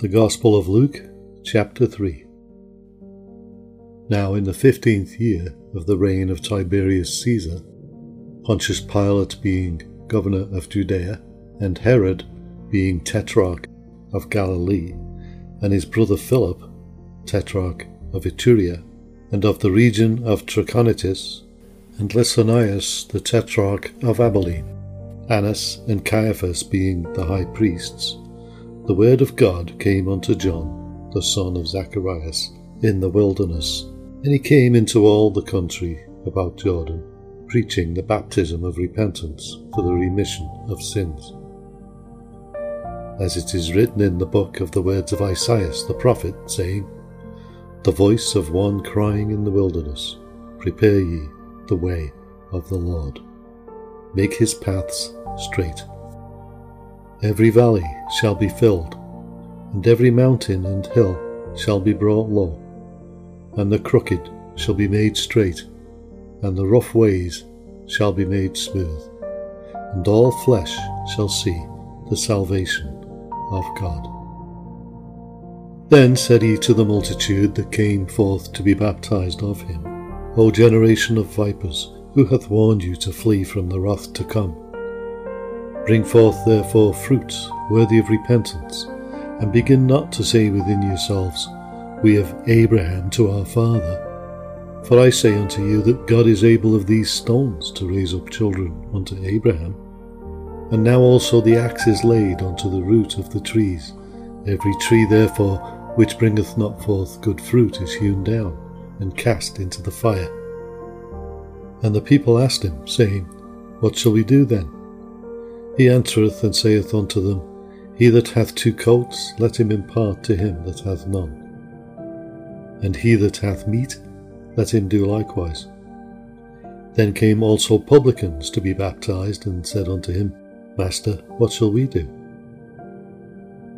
The Gospel of Luke, chapter 3. Now, in the fifteenth year of the reign of Tiberius Caesar, Pontius Pilate being governor of Judea, and Herod being tetrarch of Galilee, and his brother Philip, tetrarch of Iturea, and of the region of Trachonitis, and Lysanias the tetrarch of Abilene, Annas and Caiaphas being the high priests, the word of God came unto John, the son of Zacharias, in the wilderness. And he came into all the country about Jordan, preaching the baptism of repentance for the remission of sins. As it is written in the book of the words of Isaiah the prophet, saying, The voice of one crying in the wilderness, Prepare ye the way of the Lord. Make his paths straight. Every valley shall be filled, and every mountain and hill shall be brought low, and the crooked shall be made straight, and the rough ways shall be made smooth, and all flesh shall see the salvation of God. Then said he to the multitude that came forth to be baptized of him, O generation of vipers, who hath warned you to flee from the wrath to come? Bring forth therefore fruits worthy of repentance, and begin not to say within yourselves, We have Abraham to our father. For I say unto you that God is able of these stones to raise up children unto Abraham. And now also the axe is laid unto the root of the trees. Every tree therefore which bringeth not forth good fruit is hewn down, and cast into the fire. And the people asked him, saying, What shall we do then? He answereth and saith unto them, He that hath two coats, let him impart to him that hath none. And he that hath meat, let him do likewise. Then came also publicans to be baptized, and said unto him, Master, what shall we do?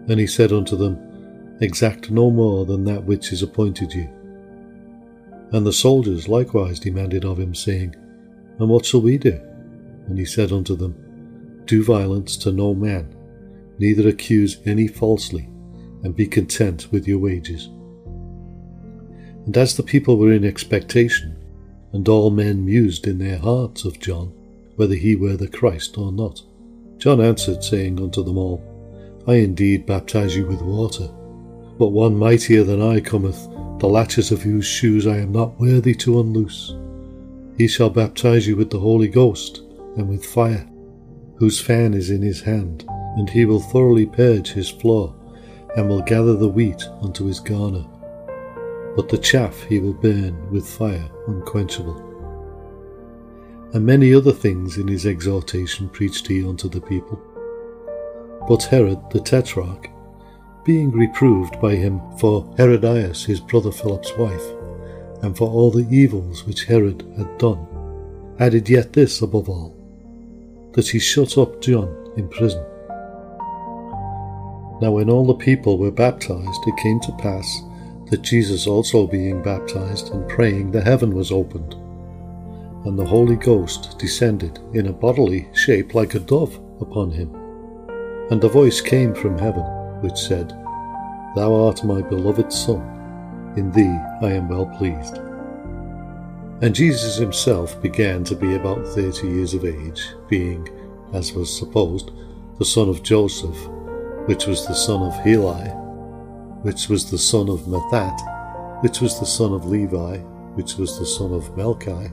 And he said unto them, Exact no more than that which is appointed you. And the soldiers likewise demanded of him, saying, And what shall we do? And he said unto them, do violence to no man, neither accuse any falsely, and be content with your wages. And as the people were in expectation, and all men mused in their hearts of John, whether he were the Christ or not, John answered, saying unto them all, I indeed baptize you with water, but one mightier than I cometh, the latches of whose shoes I am not worthy to unloose. He shall baptize you with the Holy Ghost and with fire whose fan is in his hand, and he will thoroughly purge his floor, and will gather the wheat unto his garner. But the chaff he will burn with fire unquenchable. And many other things in his exhortation preached he unto the people. But Herod the Tetrarch, being reproved by him for Herodias his brother Philip's wife, and for all the evils which Herod had done, added yet this above all, that he shut up John in prison. Now, when all the people were baptized, it came to pass that Jesus also being baptized and praying, the heaven was opened, and the Holy Ghost descended in a bodily shape like a dove upon him. And a voice came from heaven, which said, Thou art my beloved Son, in thee I am well pleased. And Jesus himself began to be about thirty years of age, being, as was supposed, the son of Joseph, which was the son of Heli, which was the son of Matthat, which was the son of Levi, which was the son of Melchi,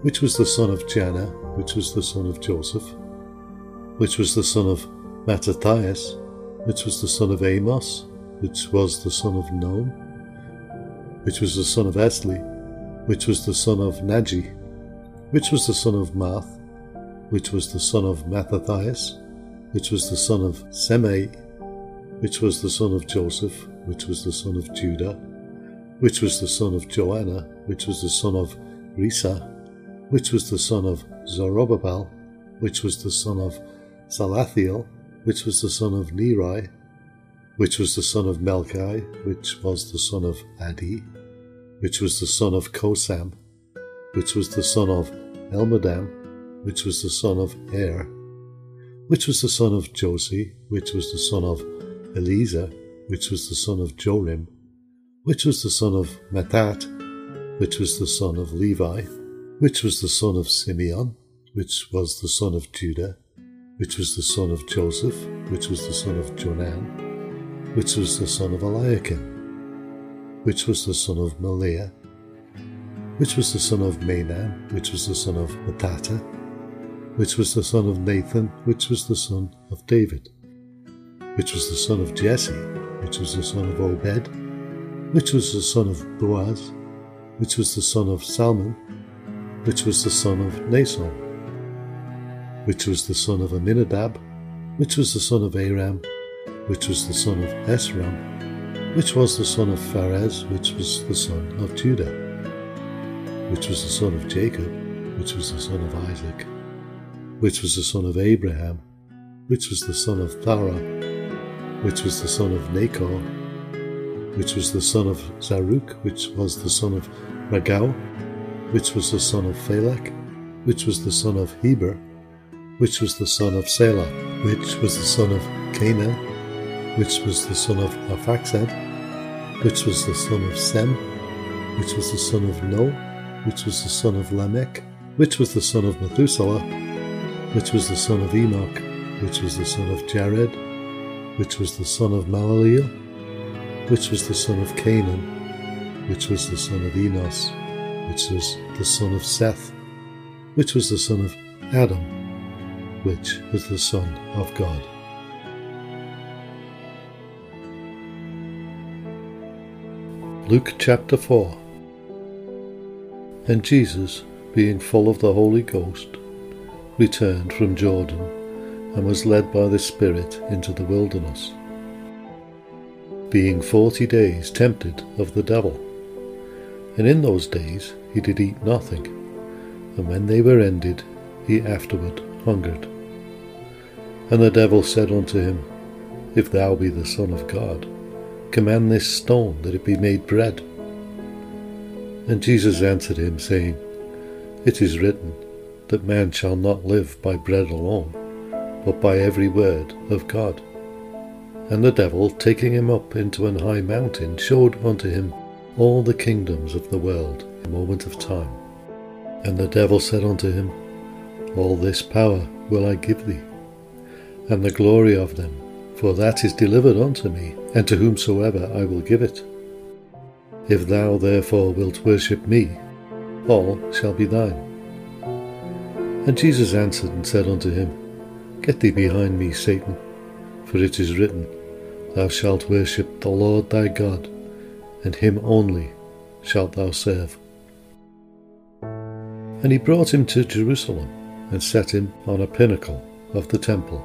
which was the son of Janna, which was the son of Joseph, which was the son of Mattathias, which was the son of Amos, which was the son of Naum, which was the son of Esli, which was the son of Nagge, which was the son of Maath, which was the son of Mattathias, which was the son of Semei, which was the son of Joseph, which was the son of Judah, which was the son of Joanna, which was the son of Rhesa, which was the son of Zorobabel, which was the son of Salathiel, which was the son of Neri, which was the son of Melchi, which was the son of Addi, which was the son of Cosam, which was the son of Elmadam, which was the son of Er, which was the son of Jose, which was the son of Eliezer, which was the son of Jorim, which was the son of Matthat, which was the son of Levi, which was the son of Simeon, which was the son of Judah, which was the son of Joseph, which was the son of Jonan, which was the son of Eliakim, which was the son of Melea, which was the son of Menan, which was the son of Mattatha, which was the son of Nathan, which was the son of David, which was the son of Jesse, which was the son of Obed, which was the son of Boaz, which was the son of Salmon, which was the son of Naasson, which was the son of Aminadab, which was the son of Aram, which was the son of Esrom, which was the son of Phares, which was the son of Judah, which was the son of Jacob, which was the son of Isaac, which was the son of Abraham, which was the son of Thara, which was the son of Nachor, which was the son of Saruch, which was the son of Ragau, which was the son of Phalec, which was the son of Heber, which was the son of Sala, which was the son of Cainan, which was the son of Arphaxad, which was the son of Sem, which was the son of Noah, which was the son of Lamech, which was the son of Methuselah, which was the son of Enoch, which was the son of Jared, which was the son of Maleleel, which was the son of Cainan, which was the son of Enos, which was the son of Seth, which was the son of Adam, which was the son of God. Luke chapter 4 And Jesus, being full of the Holy Ghost, returned from Jordan and was led by the Spirit into the wilderness being forty days tempted of the devil. And in those days he did eat nothing, and when they were ended, he afterward hungered. And the devil said unto him, If thou be the Son of God, command this stone that it be made bread. And Jesus answered him, saying, It is written, that man shall not live by bread alone, but by every word of God. And the devil, taking him up into an high mountain, showed unto him all the kingdoms of the world in a moment of time. And the devil said unto him, All this power will I give thee, and the glory of them, for that is delivered unto me, and to whomsoever I will give it. If thou therefore wilt worship me, all shall be thine. And Jesus answered and said unto him, Get thee behind me, Satan, for it is written, Thou shalt worship the Lord thy God, and him only shalt thou serve. And he brought him to Jerusalem, and set him on a pinnacle of the temple,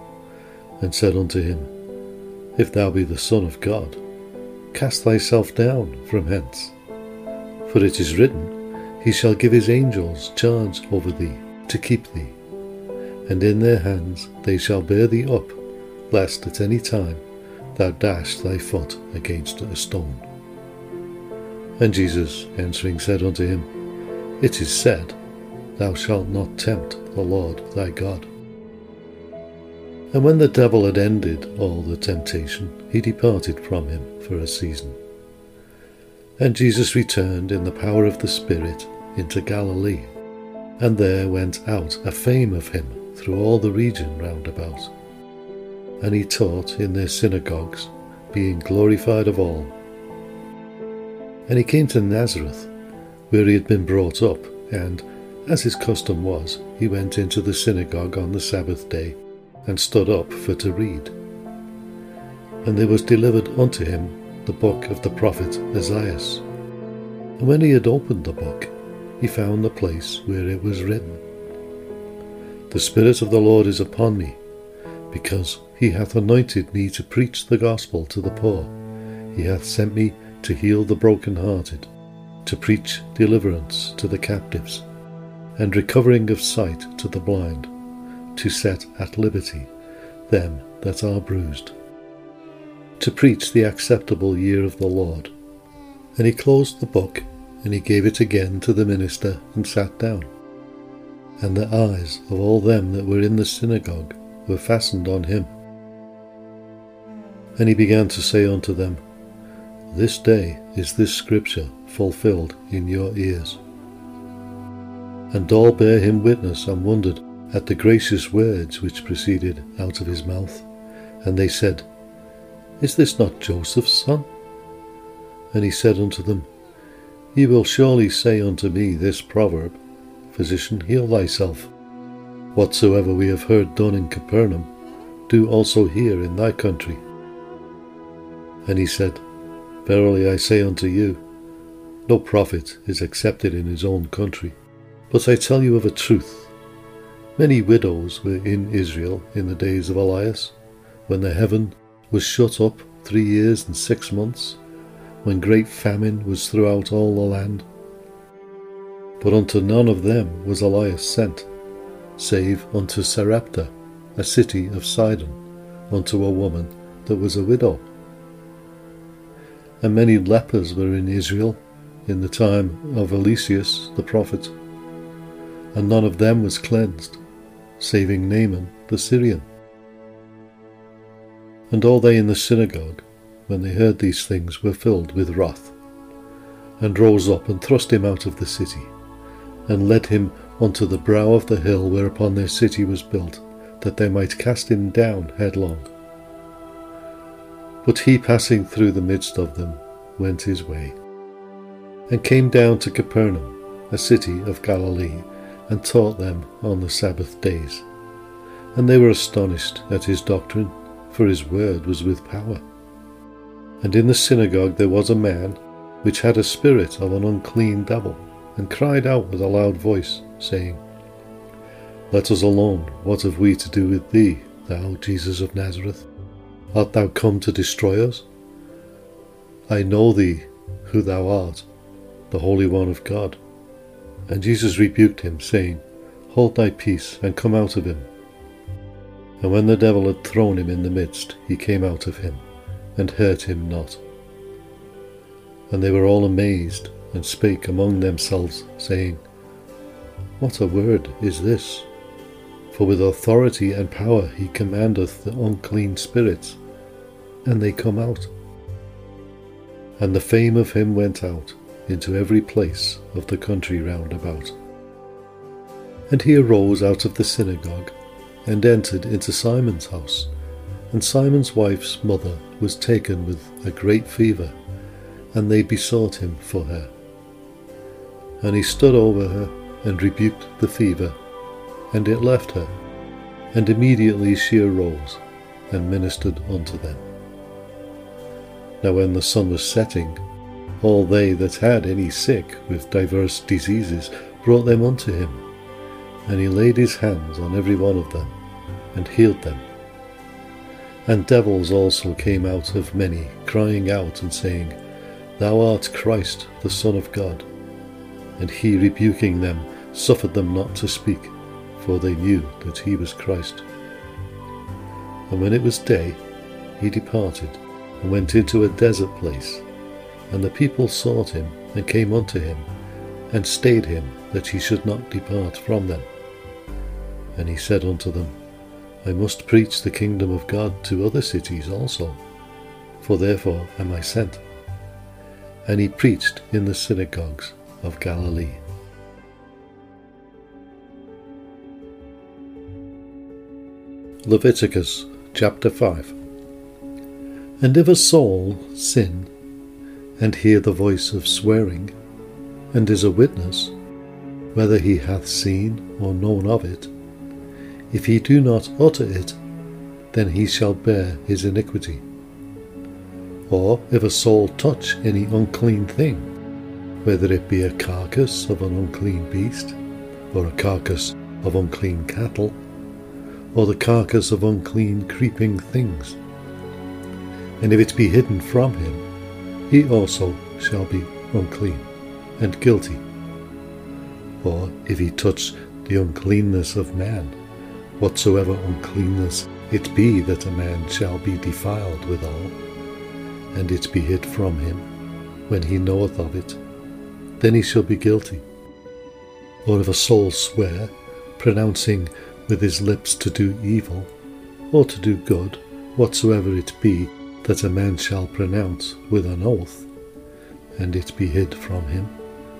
and said unto him, If thou be the Son of God, cast thyself down from hence. For it is written, He shall give his angels charge over thee, to keep thee, and in their hands they shall bear thee up, lest at any time thou dash thy foot against a stone. And Jesus answering said unto him, It is said, Thou shalt not tempt the Lord thy God. And when the devil had ended all the temptation, he departed from him for a season. And Jesus returned in the power of the Spirit into Galilee, and there went out a fame of him through all the region round about and he taught in their synagogues, being glorified of all. And he came to Nazareth, where he had been brought up, and, as his custom was, he went into the synagogue on the Sabbath day, and stood up for to read. And there was delivered unto him the book of the prophet Esaias. And when he had opened the book, he found the place where it was written, The Spirit of the Lord is upon me, because he hath anointed me to preach the gospel to the poor. He hath sent me to heal the broken-hearted, to preach deliverance to the captives, and recovering of sight to the blind, to set at liberty them that are bruised, to preach the acceptable year of the Lord. And he closed the book, and he gave it again to the minister, and sat down. And the eyes of all them that were in the synagogue were fastened on him. And he began to say unto them, This day is this scripture fulfilled in your ears. And all bare him witness and wondered at the gracious words which proceeded out of his mouth. And they said, Is this not Joseph's son? And he said unto them, Ye will surely say unto me this proverb, Physician, heal thyself. Whatsoever we have heard done in Capernaum, do also here in thy country. And he said, Verily I say unto you, no prophet is accepted in his own country. But I tell you of a truth. Many widows were in Israel in the days of Elias, when the heaven was shut up three years and six months, when great famine was throughout all the land. But unto none of them was Elias sent, save unto Sarepta, a city of Sidon, unto a woman that was a widow. And many lepers were in Israel in the time of Eliseus the prophet, and none of them was cleansed, saving Naaman the Syrian. And all they in the synagogue, when they heard these things, were filled with wrath, and rose up and thrust him out of the city, and led him unto the brow of the hill whereupon their city was built, that they might cast him down headlong. But he passing through the midst of them went his way, and came down to Capernaum, a city of Galilee, and taught them on the Sabbath days. And they were astonished at his doctrine, for his word was with power. And in the synagogue there was a man which had a spirit of an unclean devil, and cried out with a loud voice, saying, Let us alone, what have we to do with thee, thou Jesus of Nazareth? Art thou come to destroy us? I know thee, who thou art, the Holy One of God. And Jesus rebuked him, saying, Hold thy peace, and come out of him. And when the devil had thrown him in the midst, he came out of him, and hurt him not. And they were all amazed, and spake among themselves, saying, What a word is this! For with authority and power he commandeth the unclean spirits, and they come out. And the fame of him went out into every place of the country round about. And he arose out of the synagogue, and entered into Simon's house. And Simon's wife's mother was taken with a great fever, and they besought him for her. And he stood over her, and rebuked the fever, and it left her. And immediately she arose, and ministered unto them. Now when the sun was setting, all they that had any sick with divers diseases brought them unto him, and he laid his hands on every one of them, and healed them. And devils also came out of many, crying out and saying, Thou art Christ, the Son of God. And he, rebuking them, suffered them not to speak, for they knew that he was Christ. And when it was day, he departed, and went into a desert place and the people sought him, and came unto him, and stayed him, that he should not depart from them. And he said unto them, I must preach the kingdom of God to other cities also, for therefore am I sent. And he preached in the synagogues of Galilee. Leviticus chapter 5 And if a soul sin and hear the voice of swearing, and is a witness, whether he hath seen or known of it, if he do not utter it, then he shall bear his iniquity. Or if a soul touch any unclean thing, whether it be a carcass of an unclean beast, or a carcass of unclean cattle, or the carcass of unclean creeping things, and if it be hidden from him, he also shall be unclean and guilty. Or if he touch the uncleanness of man, whatsoever uncleanness it be that a man shall be defiled withal, and it be hid from him, when he knoweth of it, then he shall be guilty. Or if a soul swear, pronouncing with his lips to do evil, or to do good, whatsoever it be, that a man shall pronounce with an oath, and it be hid from him,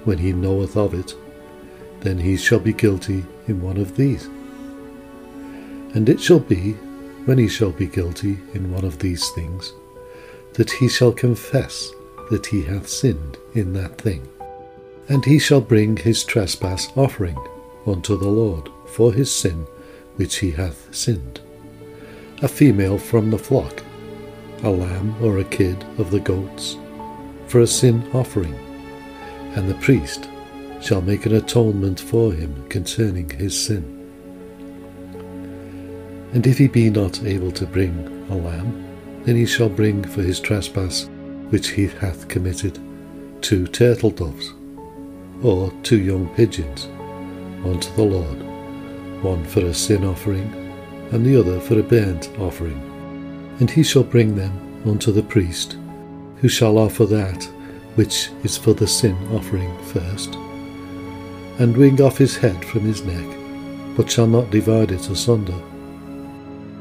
when he knoweth of it, then he shall be guilty in one of these. And it shall be, when he shall be guilty in one of these things, that he shall confess that he hath sinned in that thing. And he shall bring his trespass offering unto the Lord for his sin which he hath sinned, a female from the flock, a lamb or a kid of the goats, for a sin offering, and the priest shall make an atonement for him concerning his sin. And if he be not able to bring a lamb, then he shall bring for his trespass which he hath committed two turtle doves, or two young pigeons, unto the Lord, one for a sin offering, and the other for a burnt offering. And he shall bring them unto the priest, who shall offer that which is for the sin offering first, and wring off his head from his neck, but shall not divide it asunder.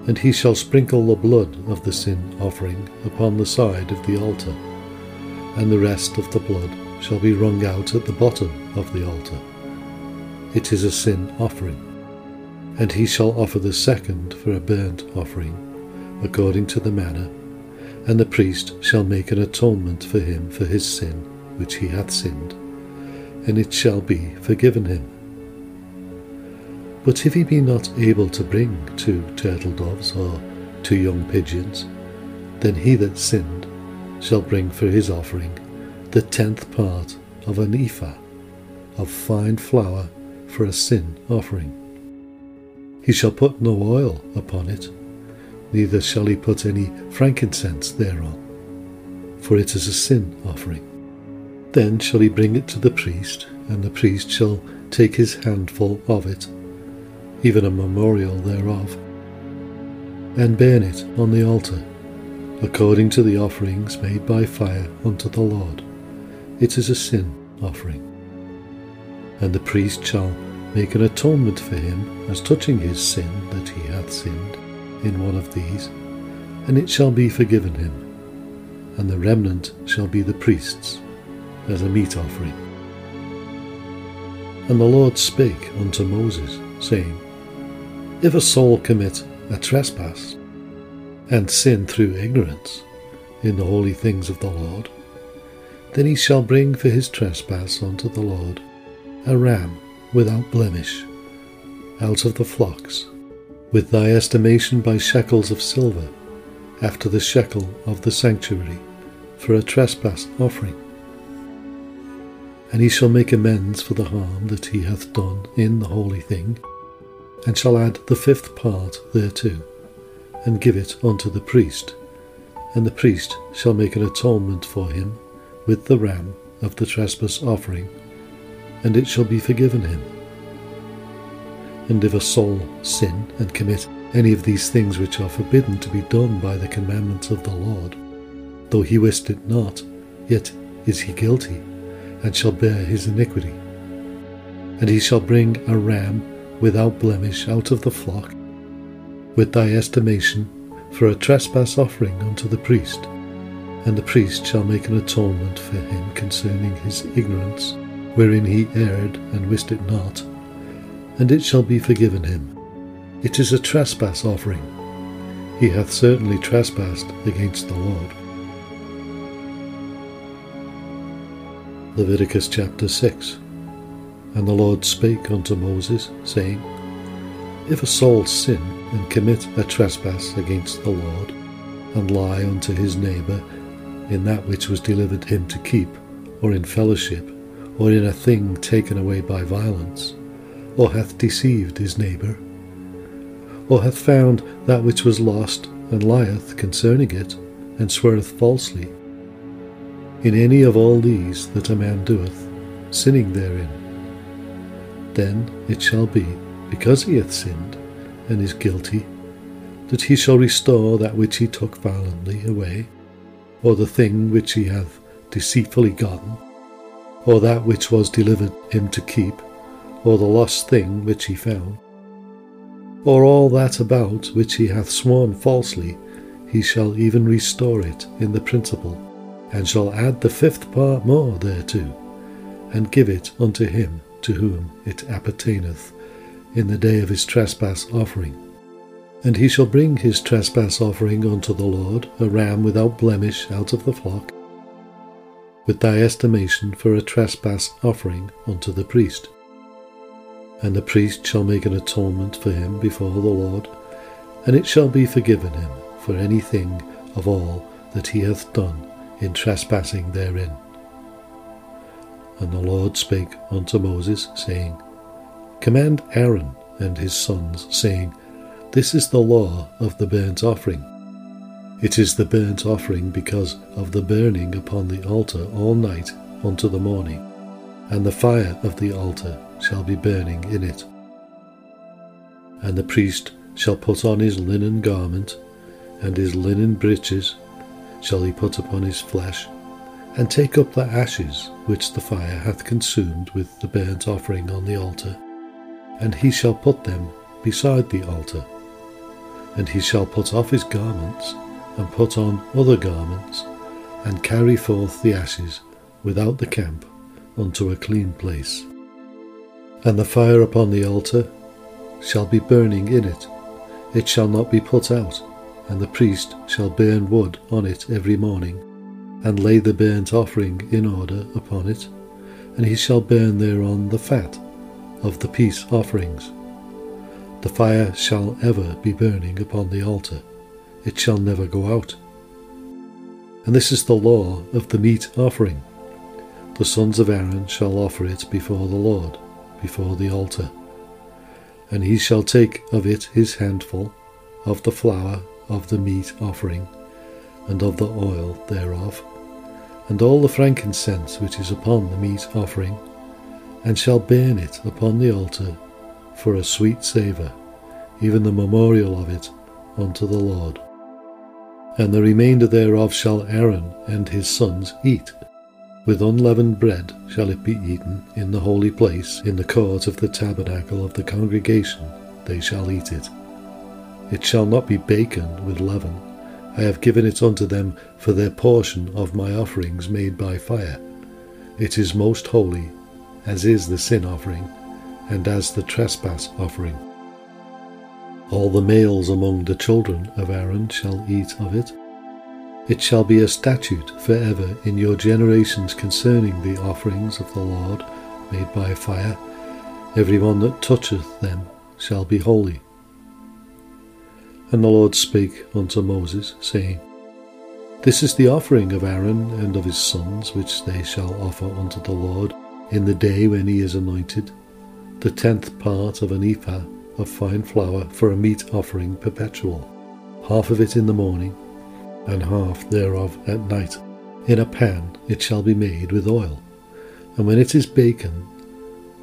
And he shall sprinkle the blood of the sin offering upon the side of the altar, and the rest of the blood shall be wrung out at the bottom of the altar. It is a sin offering. And he shall offer the second for a burnt offering, according to the manner, and the priest shall make an atonement for him for his sin which he hath sinned, and it shall be forgiven him. But if he be not able to bring two turtle doves or two young pigeons, then he that sinned shall bring for his offering the tenth part of an ephah of fine flour for a sin offering. He shall put no oil upon it, neither shall he put any frankincense thereon, for it is a sin offering. Then shall he bring it to the priest, and the priest shall take his handful of it, even a memorial thereof, and burn it on the altar, according to the offerings made by fire unto the Lord. It is a sin offering. And the priest shall make an atonement for him as touching his sin that he hath sinned in one of these, and it shall be forgiven him, and the remnant shall be the priest's as a meat offering. And the Lord spake unto Moses, saying, If a soul commit a trespass, and sin through ignorance in the holy things of the Lord, then he shall bring for his trespass unto the Lord a ram without blemish out of the flocks, with thy estimation by shekels of silver, after the shekel of the sanctuary, for a trespass offering. And he shall make amends for the harm that he hath done in the holy thing, and shall add the fifth part thereto, and give it unto the priest, and the priest shall make an atonement for him with the ram of the trespass offering, and it shall be forgiven him. And if a soul sin and commit any of these things which are forbidden to be done by the commandments of the Lord, though he wist it not, yet is he guilty, and shall bear his iniquity. And he shall bring a ram without blemish out of the flock, with thy estimation, for a trespass offering unto the priest and the priest shall make an atonement for him concerning his ignorance, wherein he erred and wist it not, and it shall be forgiven him. It is a trespass offering. He hath certainly trespassed against the Lord. Leviticus chapter 6 And the Lord spake unto Moses, saying, If a soul sin and commit a trespass against the Lord, and lie unto his neighbour in that which was delivered him to keep, or in fellowship, or in a thing taken away by violence, or hath deceived his neighbour, or hath found that which was lost, and lieth concerning it, and sweareth falsely. In any of all these that a man doeth, sinning therein, then it shall be, because he hath sinned, and is guilty, that he shall restore that which he took violently away, or the thing which he hath deceitfully gotten, or that which was delivered him to keep, or the lost thing which he found, or all that about which he hath sworn falsely, he shall even restore it in the principal, and shall add the fifth part more thereto, and give it unto him to whom it appertaineth in the day of his trespass offering. And he shall bring his trespass offering unto the Lord, a ram without blemish out of the flock, with thy estimation for a trespass offering unto the priest. And the priest shall make an atonement for him before the Lord, and it shall be forgiven him for anything of all that he hath done in trespassing therein. And the Lord spake unto Moses, saying, Command Aaron and his sons, saying, This is the law of the burnt offering. It is the burnt offering because of the burning upon the altar all night unto the morning, and the fire of the altar shall be burning in it. And the priest shall put on his linen garment, and his linen breeches shall he put upon his flesh, and take up the ashes which the fire hath consumed with the burnt offering on the altar, and he shall put them beside the altar. And he shall put off his garments, and put on other garments, and carry forth the ashes without the camp unto a clean place. And the fire upon the altar shall be burning in it, it shall not be put out, and the priest shall burn wood on it every morning, and lay the burnt offering in order upon it, and he shall burn thereon the fat of the peace offerings. The fire shall ever be burning upon the altar, it shall never go out. And this is the law of the meat offering. The sons of Aaron shall offer it before the Lord, before the altar. And he shall take of it his handful, of the flour of the meat offering, and of the oil thereof, and all the frankincense which is upon the meat offering, and shall burn it upon the altar for a sweet savour, even the memorial of it unto the Lord. And the remainder thereof shall Aaron and his sons eat. With unleavened bread shall it be eaten in the holy place, in the court of the tabernacle of the congregation, they shall eat it. It shall not be baken with leaven. I have given it unto them for their portion of my offerings made by fire. It is most holy, as is the sin offering, and as the trespass offering. All the males among the children of Aaron shall eat of it. It shall be a statute for ever in your generations concerning the offerings of the Lord made by fire. Every one that toucheth them shall be holy. And the Lord spake unto Moses, saying, This is the offering of Aaron and of his sons, which they shall offer unto the Lord in the day when he is anointed, the tenth part of an ephah of fine flour for a meat offering perpetual, half of it in the morning, and half thereof at night. In a pan it shall be made with oil, and when it is baken,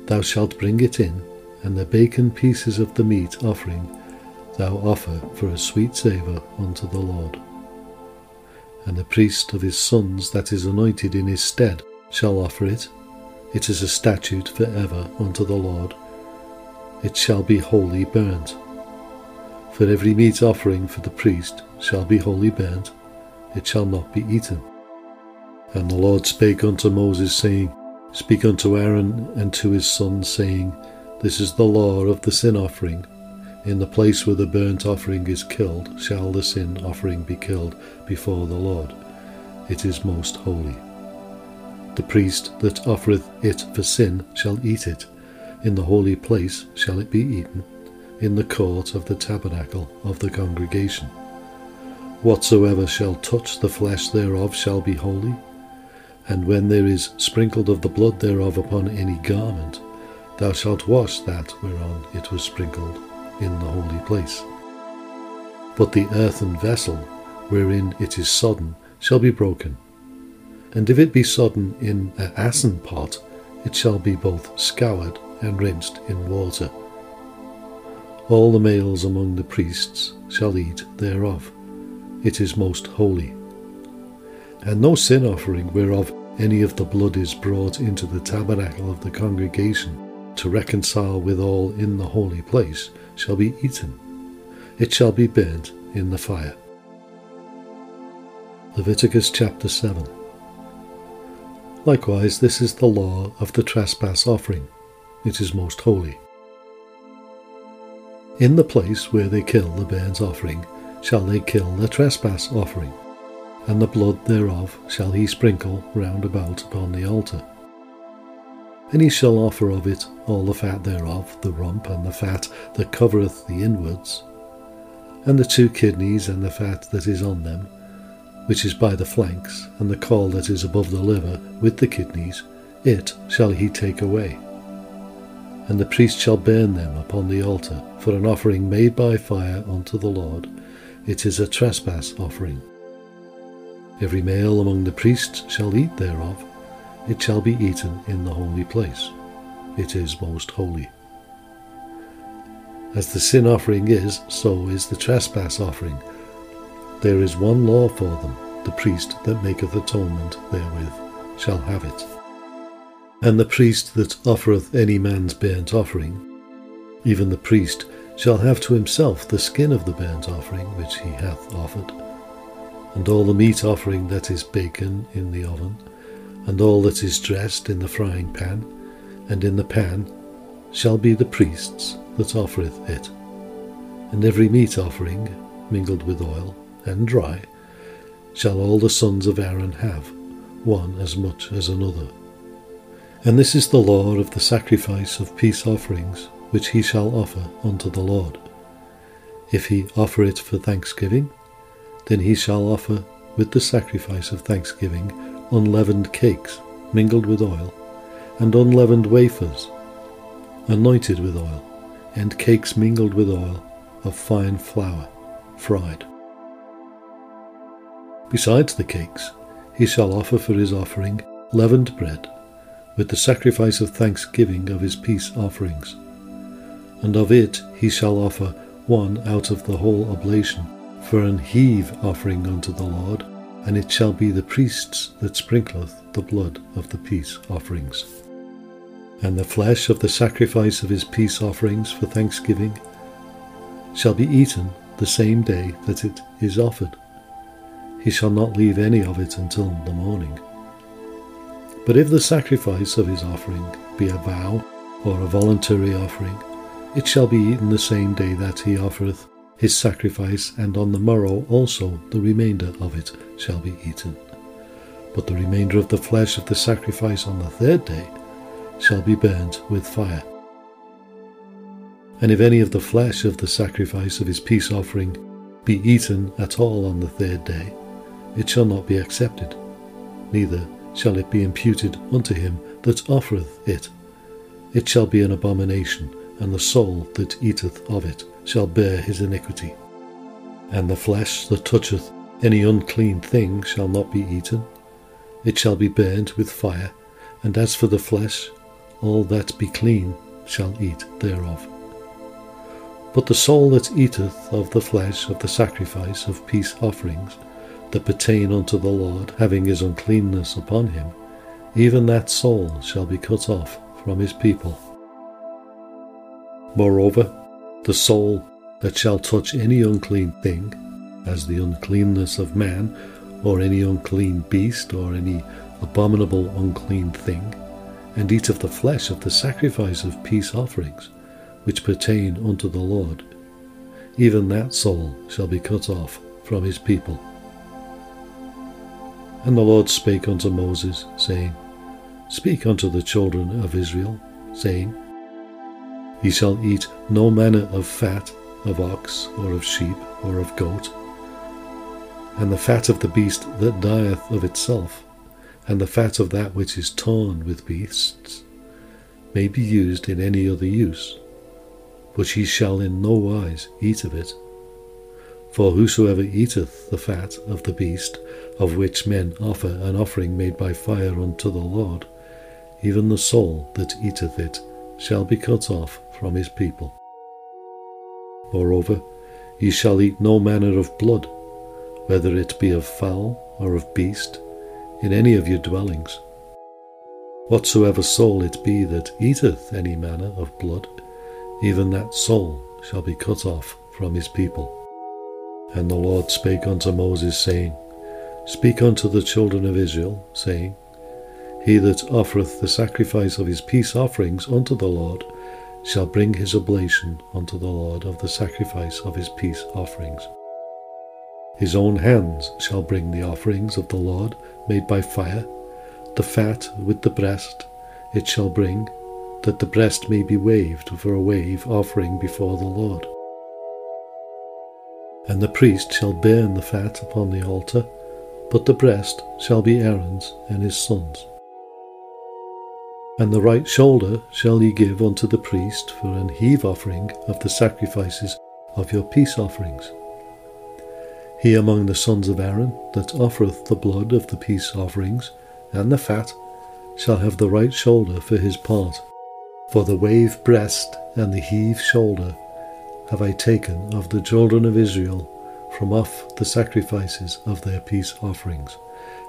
thou shalt bring it in, and the baken pieces of the meat offering thou offer for a sweet savour unto the Lord. And the priest of his sons that is anointed in his stead shall offer it. It is a statute for ever unto the Lord. It shall be wholly burnt. For every meat offering for the priest shall be wholly burnt, it shall not be eaten. And the Lord spake unto Moses, saying, Speak unto Aaron and to his sons, saying, This is the law of the sin offering in the place where the burnt offering is killed shall the sin offering be killed before the Lord. It is most holy. The priest that offereth it for sin shall eat it. In the holy place shall it be eaten, in the court of the tabernacle of the congregation. Whatsoever shall touch the flesh thereof shall be holy, and when there is sprinkled of the blood thereof upon any garment, thou shalt wash that whereon it was sprinkled in the holy place. But the earthen vessel wherein it is sodden shall be broken. And if it be sodden in a brasen pot, it shall be both scoured and rinsed in water. All the males among the priests shall eat thereof. It is most holy. And no sin offering whereof any of the blood is brought into the tabernacle of the congregation to reconcile with all in the holy place shall be eaten. It shall be burnt in the fire. Leviticus chapter 7. Likewise, this is the law of the trespass offering. It is most holy. In the place where they kill the burnt offering shall they kill the trespass offering, and the blood thereof shall he sprinkle round about upon the altar. And he shall offer of it all the fat thereof, the rump and the fat that covereth the inwards, and the two kidneys and the fat that is on them, which is by the flanks, and the caul that is above the liver with the kidneys, it shall he take away. And the priest shall burn them upon the altar for an offering made by fire unto the Lord. It is a trespass offering. Every male among the priests shall eat thereof. It shall be eaten in the holy place. It is most holy. As the sin offering is, so is the trespass offering there is one law for them, the priest that maketh atonement therewith shall have it. And the priest that offereth any man's burnt offering, even the priest shall have to himself the skin of the burnt offering which he hath offered, and all the meat offering that is baken in the oven, and all that is dressed in the frying pan, and in the pan, shall be the priest's that offereth it. And every meat offering mingled with oil, and dry, shall all the sons of Aaron have, one as much as another. And this is the law of the sacrifice of peace offerings, which he shall offer unto the Lord. If he offer it for thanksgiving, then he shall offer with the sacrifice of thanksgiving unleavened cakes mingled with oil, and unleavened wafers, anointed with oil, and cakes mingled with oil of fine flour, fried. Besides the cakes, he shall offer for his offering leavened bread, with the sacrifice of thanksgiving of his peace offerings. And of it he shall offer one out of the whole oblation, for an heave offering unto the Lord, and it shall be the priest's that sprinkleth the blood of the peace offerings. And the flesh of the sacrifice of his peace offerings for thanksgiving shall be eaten the same day that it is offered he shall not leave any of it until the morning. But if the sacrifice of his offering be a vow or a voluntary offering, it shall be eaten the same day that he offereth his sacrifice, and on the morrow also the remainder of it shall be eaten. But the remainder of the flesh of the sacrifice on the third day shall be burnt with fire. And if any of the flesh of the sacrifice of his peace offering be eaten at all on the third day, it shall not be accepted, neither shall it be imputed unto him that offereth it. It shall be an abomination, and the soul that eateth of it shall bear his iniquity. And the flesh that toucheth any unclean thing shall not be eaten, it shall be burnt with fire, and as for the flesh, all that be clean shall eat thereof. But the soul that eateth of the flesh of the sacrifice of peace offerings that pertain unto the Lord, having his uncleanness upon him, even that soul shall be cut off from his people. Moreover, the soul that shall touch any unclean thing, as the uncleanness of man, or any unclean beast, or any abominable unclean thing, and eat of the flesh of the sacrifice of peace offerings, which pertain unto the Lord, even that soul shall be cut off from his people. And the Lord spake unto Moses, saying, Speak unto the children of Israel, saying, Ye shall eat no manner of fat of ox, or of sheep, or of goat, and the fat of the beast that dieth of itself, and the fat of that which is torn with beasts, may be used in any other use, but ye shall in no wise eat of it. For whosoever eateth the fat of the beast, of which men offer an offering made by fire unto the Lord, even the soul that eateth it shall be cut off from his people. Moreover, ye shall eat no manner of blood, whether it be of fowl or of beast, in any of your dwellings. Whatsoever soul it be that eateth any manner of blood, even that soul shall be cut off from his people. And the Lord spake unto Moses, saying, Speak unto the children of Israel, saying, He that offereth the sacrifice of his peace offerings unto the Lord shall bring his oblation unto the Lord of the sacrifice of his peace offerings. His own hands shall bring the offerings of the Lord made by fire, the fat with the breast it shall bring, that the breast may be waved for a wave offering before the Lord. And the priest shall burn the fat upon the altar, but the breast shall be Aaron's and his sons'. And the right shoulder shall ye give unto the priest for an heave offering of the sacrifices of your peace offerings. He among the sons of Aaron that offereth the blood of the peace offerings and the fat shall have the right shoulder for his part. For the wave breast and the heave shoulder have I taken of the children of Israel from off the sacrifices of their peace offerings,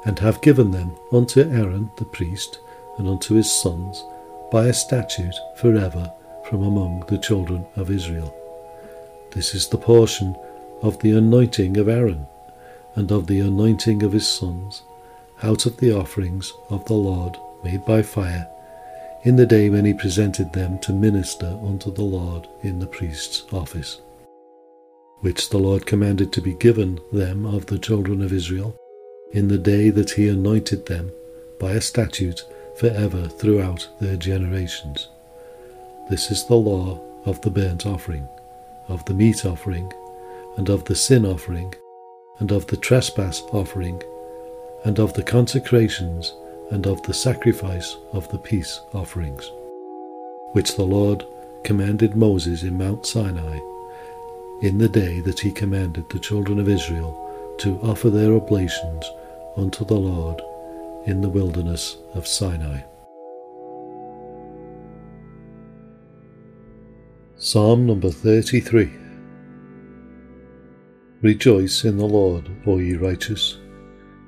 and have given them unto Aaron the priest and unto his sons by a statute for ever from among the children of Israel. This is the portion of the anointing of Aaron, and of the anointing of his sons, out of the offerings of the Lord made by fire, in the day when he presented them to minister unto the Lord in the priest's office, which the Lord commanded to be given them of the children of Israel, in the day that he anointed them by a statute for ever throughout their generations. This is the law of the burnt offering, of the meat offering, and of the sin offering, and of the trespass offering, and of the consecrations, and of the sacrifice of the peace offerings, which the Lord commanded Moses in Mount Sinai, in the day that he commanded the children of Israel to offer their oblations unto the Lord in the wilderness of Sinai. Psalm number 33 Rejoice in the Lord, O ye righteous,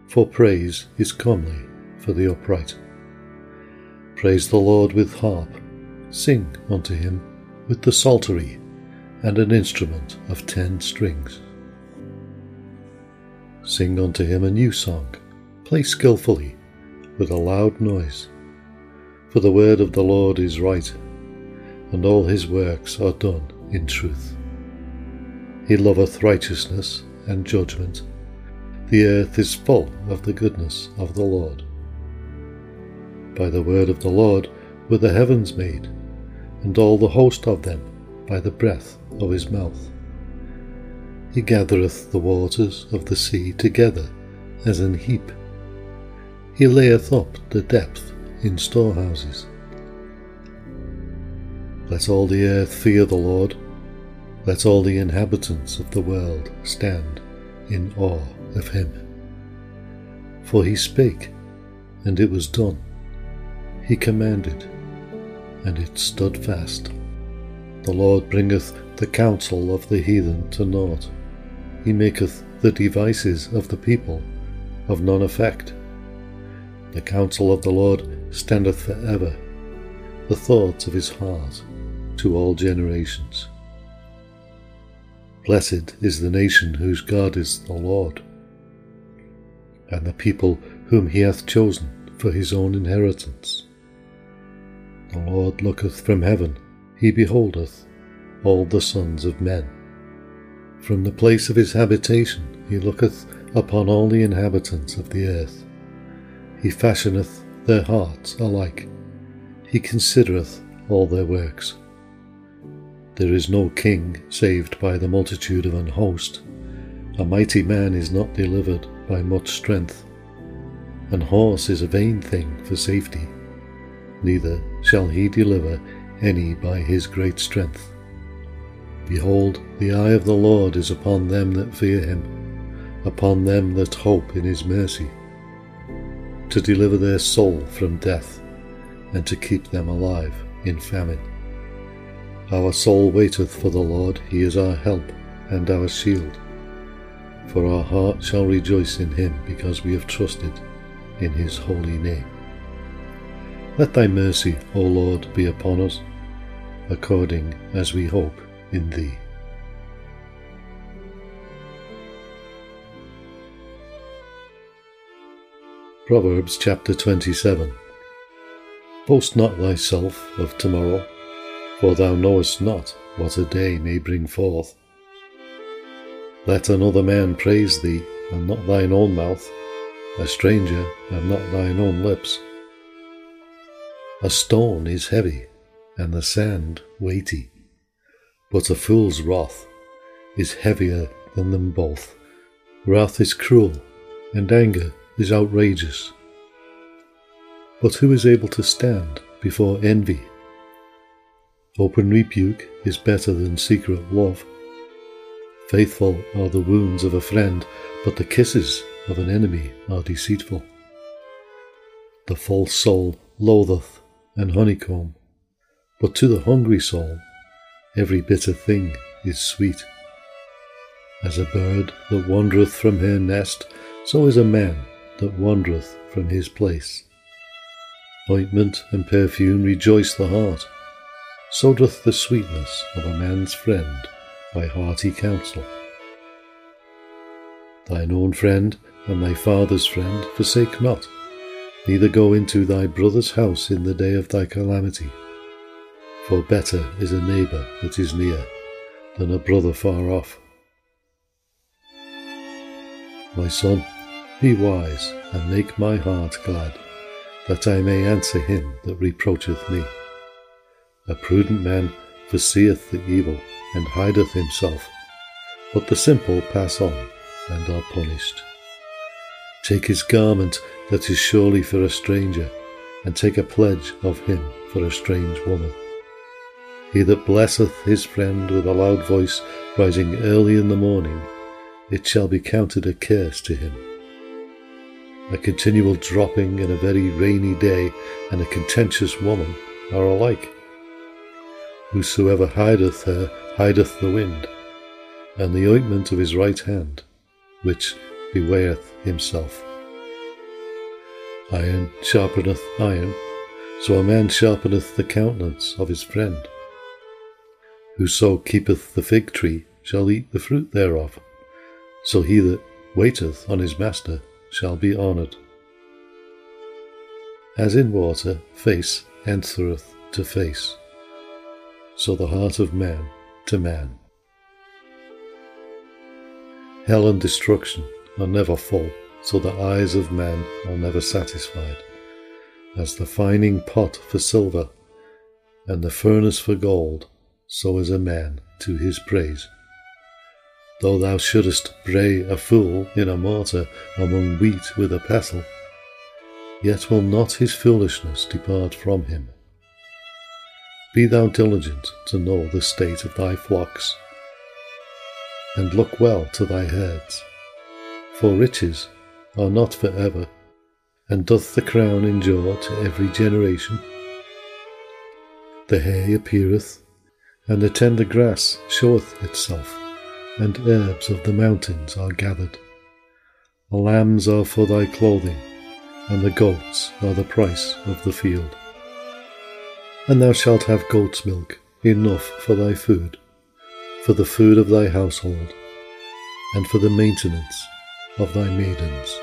for praise is comely for the upright. Praise the Lord with harp, sing unto him with the psaltery and an instrument of ten strings. Sing unto him a new song, play skilfully, with a loud noise. For the word of the Lord is right, and all his works are done in truth. He loveth righteousness and judgment. The earth is full of the goodness of the Lord. By the word of the Lord were the heavens made, and all the host of them by the breath of his mouth. He gathereth the waters of the sea together as an heap. He layeth up the depth in storehouses. Let all the earth fear the Lord let all the inhabitants of the world stand in awe of him. For he spake, and it was done. He commanded, and it stood fast. The Lord bringeth the counsel of the heathen to naught. He maketh the devices of the people of none effect. The counsel of the Lord standeth for ever, the thoughts of his heart to all generations. Blessed is the nation whose God is the Lord, and the people whom he hath chosen for his own inheritance. The Lord looketh from heaven, he beholdeth all the sons of men. From the place of his habitation he looketh upon all the inhabitants of the earth. He fashioneth their hearts alike, he considereth all their works. There is no king saved by the multitude of an host. A mighty man is not delivered by much strength. An horse is a vain thing for safety, neither shall he deliver any by his great strength. Behold, the eye of the Lord is upon them that fear him, upon them that hope in his mercy, to deliver their soul from death, and to keep them alive in famine. Our soul waiteth for the Lord, he is our help and our shield. For our heart shall rejoice in him, because we have trusted in his holy name. Let thy mercy, O Lord, be upon us, according as we hope in thee. Proverbs chapter 27 Boast not thyself of tomorrow, for thou knowest not what a day may bring forth. Let another man praise thee, and not thine own mouth, a stranger, and not thine own lips. A stone is heavy, and the sand weighty, but a fool's wrath is heavier than them both. Wrath is cruel, and anger is outrageous. But who is able to stand before envy? Open rebuke is better than secret love. Faithful are the wounds of a friend, but the kisses of an enemy are deceitful. The false soul loatheth an honeycomb, but to the hungry soul every bitter thing is sweet. As a bird that wandereth from her nest, so is a man that wandereth from his place. Ointment and perfume rejoice the heart, so doth the sweetness of a man's friend by hearty counsel. Thine own friend and thy father's friend forsake not, neither go into thy brother's house in the day of thy calamity. For better is a neighbour that is near than a brother far off. My son, be wise and make my heart glad, that I may answer him that reproacheth me. A prudent man foreseeth the evil and hideth himself, but the simple pass on and are punished. Take his garment that is surely for a stranger, and take a pledge of him for a strange woman. He that blesseth his friend with a loud voice, rising early in the morning, it shall be counted a curse to him a continual dropping in a very rainy day, and a contentious woman are alike. Whosoever hideth her hideth the wind, and the ointment of his right hand, which bewaileth himself. Iron sharpeneth iron, so a man sharpeneth the countenance of his friend. Whoso keepeth the fig tree shall eat the fruit thereof, so he that waiteth on his master shall be honoured. As in water face answereth to face, so the heart of man to man. Hell and destruction are never full, so the eyes of man are never satisfied. As the fining pot for silver, and the furnace for gold, so is a man to his praise. Though thou shouldest bray a fool in a mortar among wheat with a pestle, yet will not his foolishness depart from him. Be thou diligent to know the state of thy flocks, and look well to thy herds, for riches are not for ever, and doth the crown endure to every generation? The hay appeareth, and the tender grass showeth itself and herbs of the mountains are gathered. The lambs are for thy clothing, and the goats are the price of the field. And thou shalt have goat's milk enough for thy food, for the food of thy household, and for the maintenance of thy maidens.